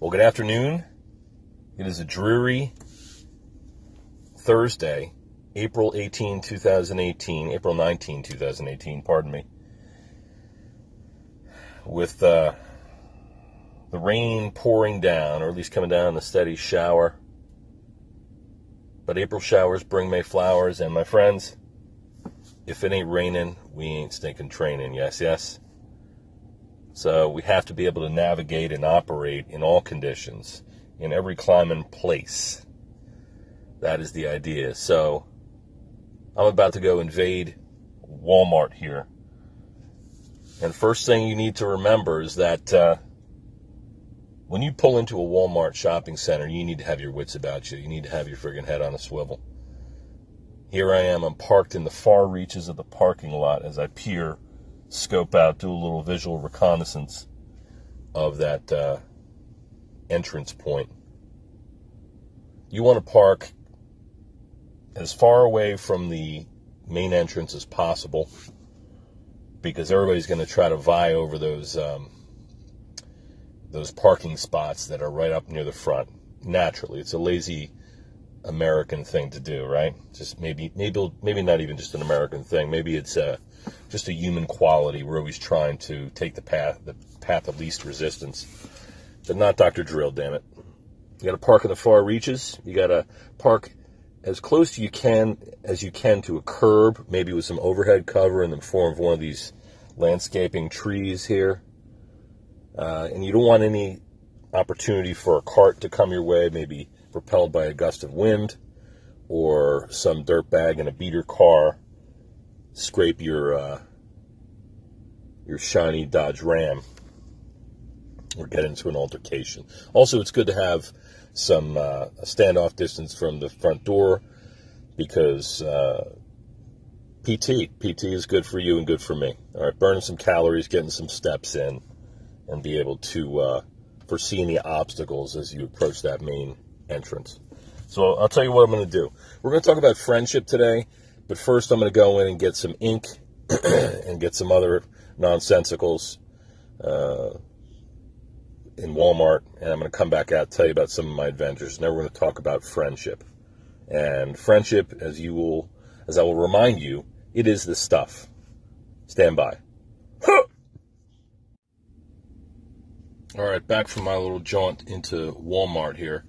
Well, good afternoon. It is a dreary Thursday, April 18, 2018, April 19, 2018, pardon me. With uh, the rain pouring down, or at least coming down in a steady shower. But April showers bring May flowers, and my friends, if it ain't raining, we ain't stinking training. Yes, yes. So we have to be able to navigate and operate in all conditions, in every climate and place. That is the idea. So I'm about to go invade Walmart here. And first thing you need to remember is that uh, when you pull into a Walmart shopping center, you need to have your wits about you. You need to have your friggin' head on a swivel. Here I am. I'm parked in the far reaches of the parking lot as I peer scope out, do a little visual reconnaissance of that uh, entrance point. You want to park as far away from the main entrance as possible because everybody's going to try to vie over those um, those parking spots that are right up near the front. Naturally, it's a lazy American thing to do, right? Just maybe, maybe, maybe not even just an American thing. Maybe it's a just a human quality. We're always trying to take the path, the path of least resistance, but not Dr. Drill. Damn it! You got to park in the far reaches. You got to park as close to you can as you can to a curb, maybe with some overhead cover in the form of one of these landscaping trees here. Uh, and you don't want any opportunity for a cart to come your way, maybe propelled by a gust of wind, or some dirt bag in a beater car scrape your uh, your shiny Dodge Ram or get into an altercation. Also, it's good to have some uh, standoff distance from the front door because uh, PT PT is good for you and good for me. All right, burning some calories, getting some steps in, and be able to uh, foresee any obstacles as you approach that main entrance. So I'll tell you what I'm going to do. We're going to talk about friendship today but first, I'm going to go in and get some ink and get some other nonsensicals uh, in Walmart, and I'm going to come back out tell you about some of my adventures. Now we're going to talk about friendship, and friendship, as you will, as I will remind you, it is the stuff. Stand by. All right, back from my little jaunt into Walmart here.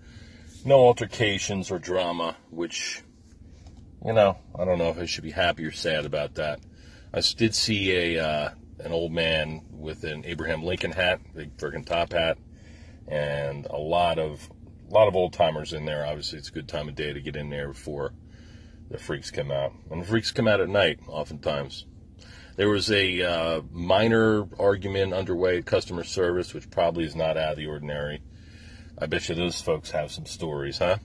No altercations or drama, which you know, I don't know if I should be happy or sad about that. I did see a uh, an old man with an Abraham Lincoln hat, big friggin' top hat, and a lot of a lot of old timers in there. Obviously, it's a good time of day to get in there before the freaks come out. And the freaks come out at night, oftentimes. There was a uh, minor argument underway at customer service, which probably is not out of the ordinary. I bet you those folks have some stories, huh?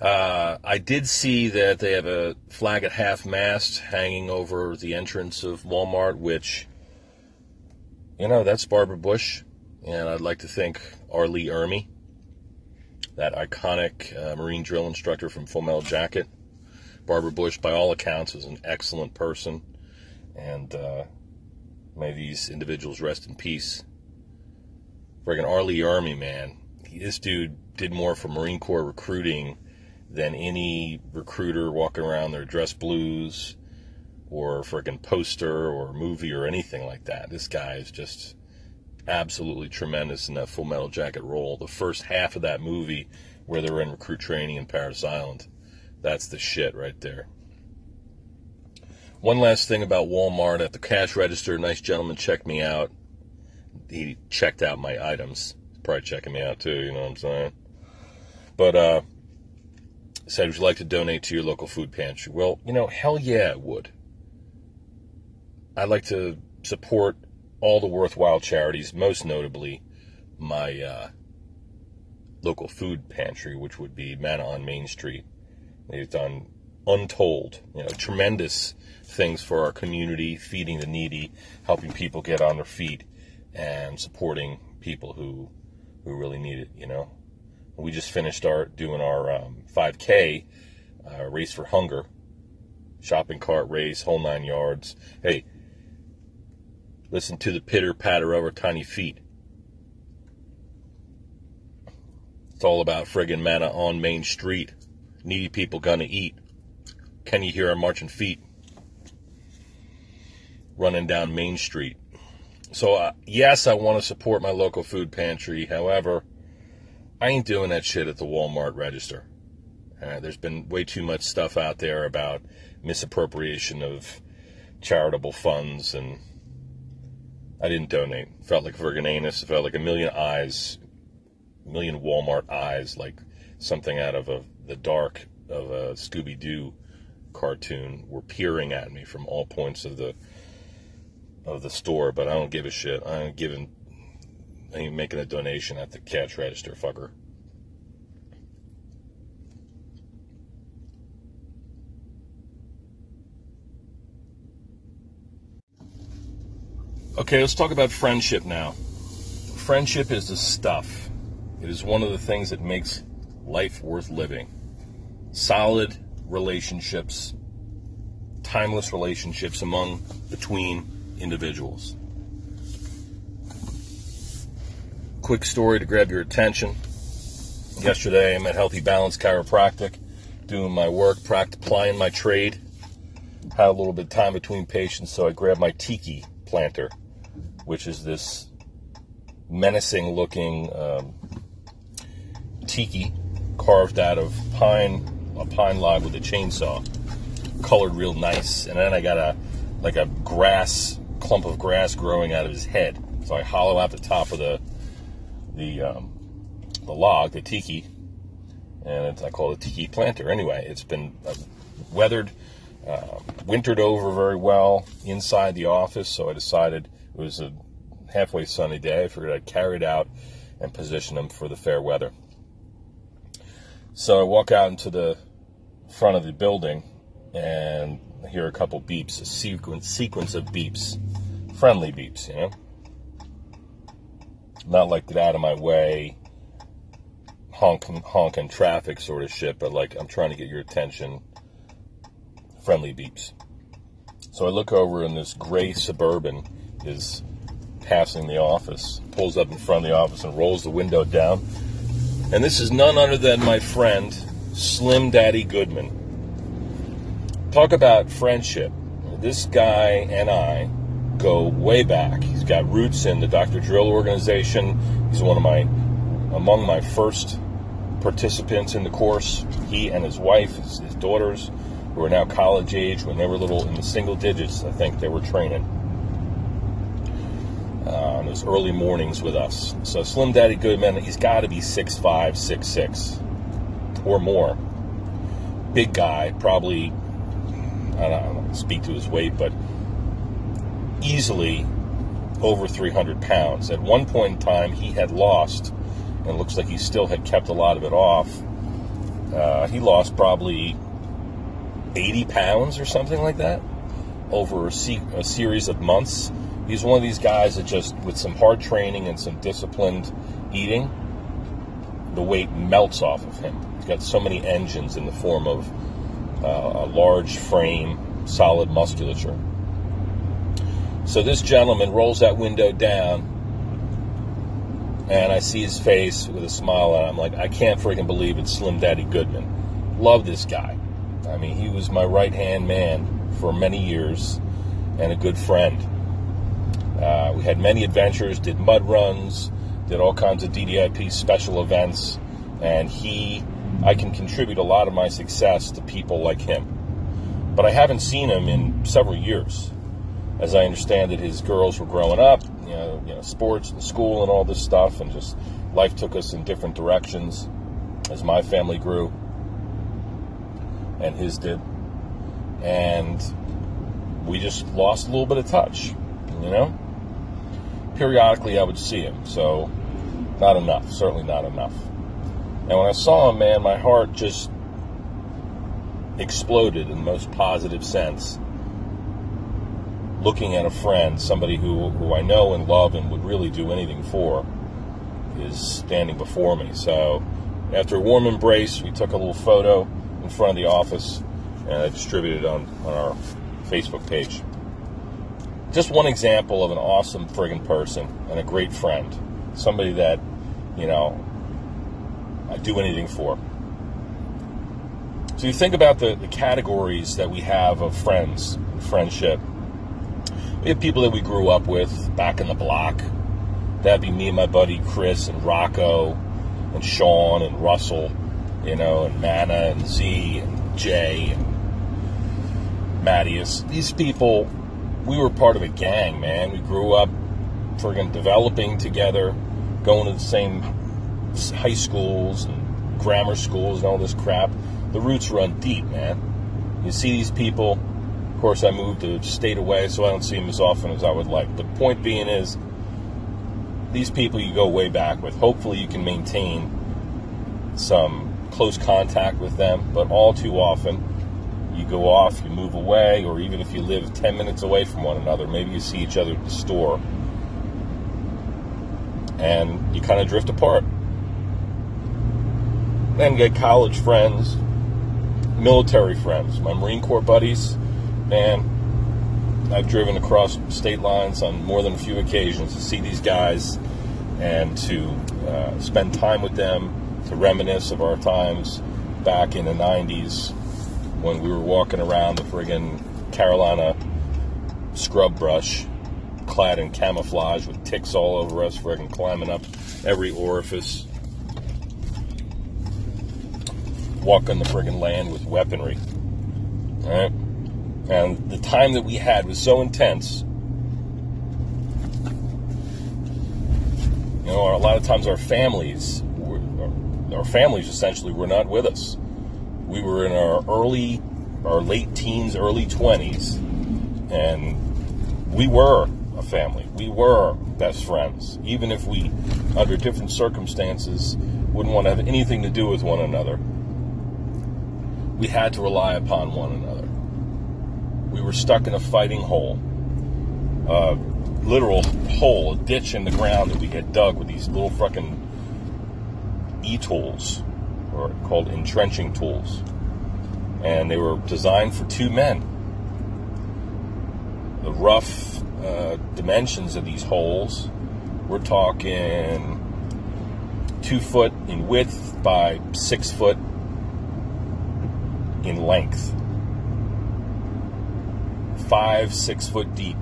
Uh, I did see that they have a flag at half mast hanging over the entrance of Walmart, which, you know, that's Barbara Bush. And I'd like to thank R. Lee Ermey, that iconic uh, Marine drill instructor from Full Metal Jacket. Barbara Bush, by all accounts, was an excellent person. And uh, may these individuals rest in peace. Friggin' R. Lee Ermey, man. This dude did more for Marine Corps recruiting than any recruiter walking around their dress blues or freaking poster or movie or anything like that. This guy is just absolutely tremendous in that full metal jacket role. The first half of that movie where they're in recruit training in Parris Island. That's the shit right there. One last thing about Walmart at the cash register, nice gentleman checked me out. He checked out my items. Probably checking me out too, you know what I'm saying? But uh said, Would you like to donate to your local food pantry? Well, you know, hell yeah, I would. I'd like to support all the worthwhile charities, most notably my uh, local food pantry, which would be Manna on Main Street. They've done untold, you know, tremendous things for our community, feeding the needy, helping people get on their feet, and supporting people who who really need it. You know, we just finished our doing our um, 5K uh, race for hunger, shopping cart race, whole nine yards. Hey, listen to the pitter patter of our tiny feet. It's all about friggin' manna on Main Street. Needy people gonna eat. Can you hear our marching feet running down Main Street? So, uh, yes, I want to support my local food pantry. However, I ain't doing that shit at the Walmart register. Uh, there's been way too much stuff out there about misappropriation of charitable funds, and I didn't donate. Felt like friggin' anus. Felt like a million eyes, a million Walmart eyes, like something out of a, the dark of a Scooby Doo cartoon, were peering at me from all points of the of the store. But I don't give a shit. I ain't giving. I ain't making a donation at the cash register, fucker. Okay, let's talk about friendship now. Friendship is the stuff. It is one of the things that makes life worth living. Solid relationships, timeless relationships among, between individuals. Quick story to grab your attention. Yesterday, I'm at Healthy Balance Chiropractic, doing my work, applying my trade. Had a little bit of time between patients, so I grabbed my tiki planter which is this menacing looking um, tiki carved out of pine, a pine log with a chainsaw, colored real nice. And then I got a like a grass clump of grass growing out of his head. So I hollow out the top of the the um, the log, the tiki, and I call it a tiki planter. Anyway, it's been uh, weathered, uh, wintered over very well inside the office. So I decided it was a halfway sunny day. I figured I'd carry it out and position them for the fair weather. So I walk out into the front of the building and I hear a couple beeps, a sequence sequence of beeps, friendly beeps, you know. Not like get out of my way, honk honking traffic sort of shit, but like I'm trying to get your attention. Friendly beeps. So I look over and this gray suburban is passing the office, pulls up in front of the office and rolls the window down. And this is none other than my friend, Slim Daddy Goodman. Talk about friendship. This guy and I go way back. He's got roots in the Dr. Drill organization. He's one of my, among my first participants in the course. He and his wife, his, his daughters, who are now college age, when they were little in the single digits, I think they were training uh, on those early mornings with us. So Slim Daddy Goodman, he's got to be 6'5", 6'6", or more. Big guy, probably, I don't speak to his weight, but easily over 300 pounds. At one point in time, he had lost, and looks like he still had kept a lot of it off. Uh, he lost probably 80 pounds or something like that over a, se- a series of months he's one of these guys that just, with some hard training and some disciplined eating, the weight melts off of him. He's got so many engines in the form of uh, a large frame, solid musculature. So this gentleman rolls that window down, and I see his face with a smile, and I'm like, I can't freaking believe it's Slim Daddy Goodman. Love this guy. I mean, he was my right hand man for many years and a good friend. Uh, we had many adventures, did mud runs, did all kinds of DDIP special events, and he, I can contribute a lot of my success to people like him. But I haven't seen him in several years. As I understand it, his girls were growing up, you know, you know, sports and school and all this stuff, and just life took us in different directions as my family grew, and his did. And we just lost a little bit of touch, you know? periodically I would see him. So, not enough. Certainly not enough. And when I saw him, man, my heart just exploded in the most positive sense. Looking at a friend, somebody who, who I know and love and would really do anything for, is standing before me. So, after a warm embrace, we took a little photo in front of the office and I distributed it on, on our Facebook page just one example of an awesome friggin' person and a great friend. Somebody that, you know, I'd do anything for. So you think about the, the categories that we have of friends, friendship. We have people that we grew up with back in the block. That'd be me and my buddy Chris and Rocco and Sean and Russell, you know, and Mana and Z and Jay and Mattias. These people, we were part of a gang, man. We grew up friggin' developing together, going to the same high schools and grammar schools and all this crap. The roots run deep, man. You see these people. Of course, I moved a state away, so I don't see them as often as I would like. But the point being is, these people you go way back with. Hopefully, you can maintain some close contact with them, but all too often, you go off, you move away, or even if you live 10 minutes away from one another, maybe you see each other at the store, and you kind of drift apart. Then get college friends, military friends, my Marine Corps buddies, man, I've driven across state lines on more than a few occasions to see these guys and to uh, spend time with them, to reminisce of our times back in the 90s when we were walking around the friggin' Carolina scrub brush, clad in camouflage with ticks all over us, friggin' climbing up every orifice, walking the friggin' land with weaponry. And the time that we had was so intense. You know, a lot of times our families, were, our families essentially were not with us. We were in our early, our late teens, early 20s, and we were a family. We were best friends, even if we, under different circumstances, wouldn't want to have anything to do with one another. We had to rely upon one another we were stuck in a fighting hole, a literal hole, a ditch in the ground that we had dug with these little fucking e-tools, or called entrenching tools, and they were designed for two men. The rough uh, dimensions of these holes, we're talking two foot in width by six foot in length five, six foot deep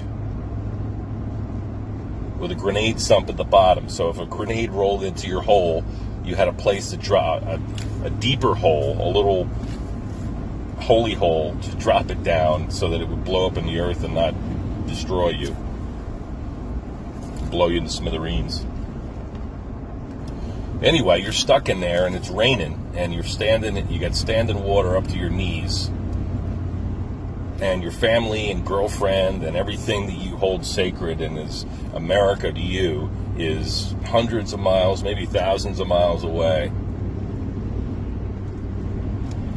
with a grenade sump at the bottom. So if a grenade rolled into your hole, you had a place to drop a, a deeper hole, a little holy hole to drop it down so that it would blow up in the earth and not destroy you, blow you into smithereens. Anyway, you're stuck in there and it's raining and you're standing, you got standing water up to your knees and your family and girlfriend and everything that you hold sacred and is America to you is hundreds of miles, maybe thousands of miles away.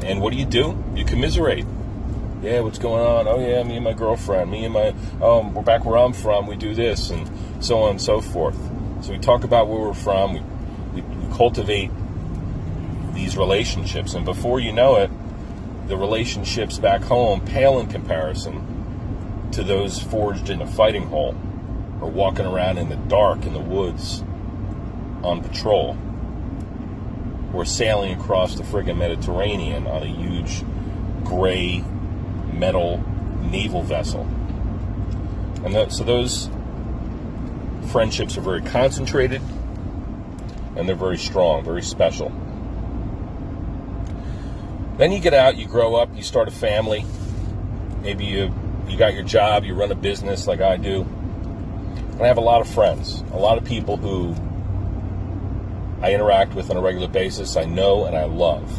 And what do you do? You commiserate. Yeah, what's going on? Oh yeah, me and my girlfriend, me and my oh we're back where I'm from. We do this and so on and so forth. So we talk about where we're from. We, we, we cultivate these relationships, and before you know it, the relationships back home pale in comparison to those forged in a fighting hole or walking around in the dark in the woods on patrol or sailing across the friggin' Mediterranean on a huge gray metal naval vessel. And so those friendships are very concentrated and they're very strong, very special. Then you get out, you grow up, you start a family. Maybe you you got your job, you run a business like I do. And I have a lot of friends, a lot of people who I interact with on a regular basis, I know and I love.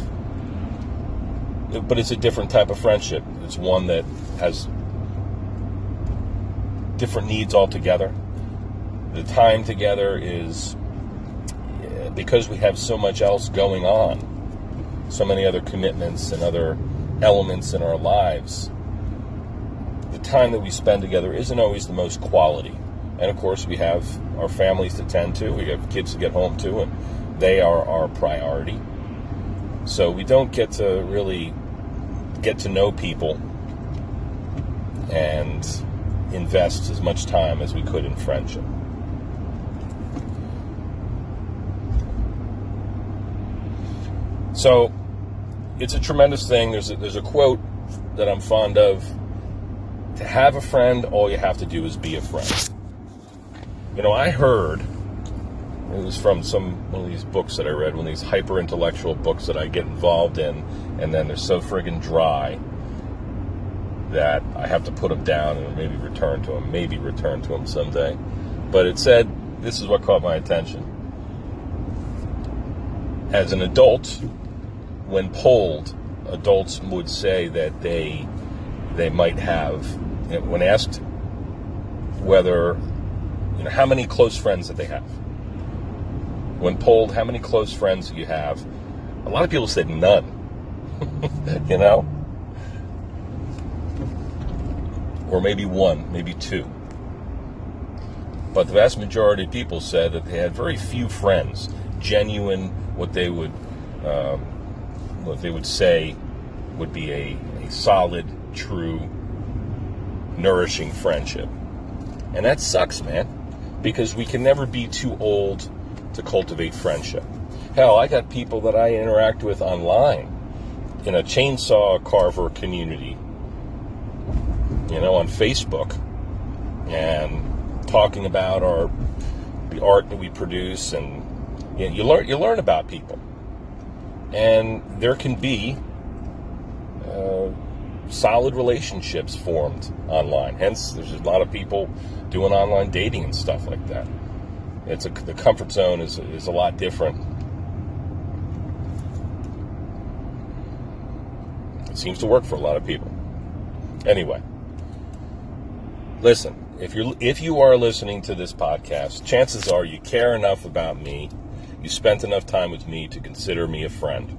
But it's a different type of friendship. It's one that has different needs altogether. The time together is because we have so much else going on so many other commitments and other elements in our lives, the time that we spend together isn't always the most quality. And of course, we have our families to tend to, we have kids to get home to, and they are our priority. So we don't get to really get to know people and invest as much time as we could in friendship. So it's a tremendous thing. There's a, there's a quote that I'm fond of. To have a friend, all you have to do is be a friend. You know, I heard it was from some one of these books that I read, one of these hyper intellectual books that I get involved in, and then they're so friggin' dry that I have to put them down and maybe return to them, maybe return to them someday. But it said this is what caught my attention. As an adult, when polled, adults would say that they they might have, when asked whether you know how many close friends that they have when polled how many close friends you have, a lot of people said none. you know? Or maybe one, maybe two. But the vast majority of people said that they had very few friends, genuine, what they would, um, what they would say would be a, a solid, true, nourishing friendship. And that sucks, man, because we can never be too old to cultivate friendship. Hell, I got people that I interact with online in a chainsaw carver community, you know, on Facebook, and talking about our the art that we produce, and you, know, you learn you learn about people, and there can be uh, solid relationships formed online. Hence, there's a lot of people doing online dating and stuff like that. It's a, the comfort zone is, is a lot different. It seems to work for a lot of people. Anyway, listen. If you're if you are listening to this podcast, chances are you care enough about me, you spent enough time with me to consider me a friend.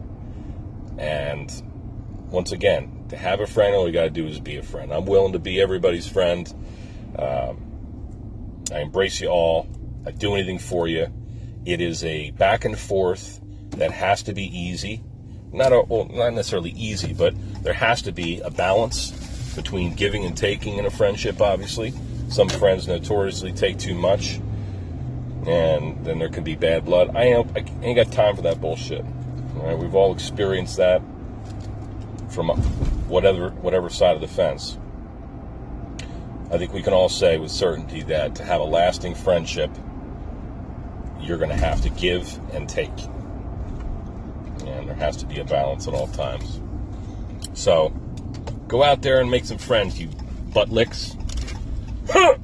And once again, to have a friend, all you got to do is be a friend. I'm willing to be everybody's friend. Um, I embrace you all. I do anything for you. It is a back and forth that has to be easy. Not a, well, not necessarily easy, but there has to be a balance between giving and taking in a friendship. Obviously, some friends notoriously take too much, and then there can be bad blood. I ain't, I ain't got time for that bullshit. All right, we've all experienced that from whatever whatever side of the fence. I think we can all say with certainty that to have a lasting friendship you're going to have to give and take. And there has to be a balance at all times. So, go out there and make some friends, you butt licks.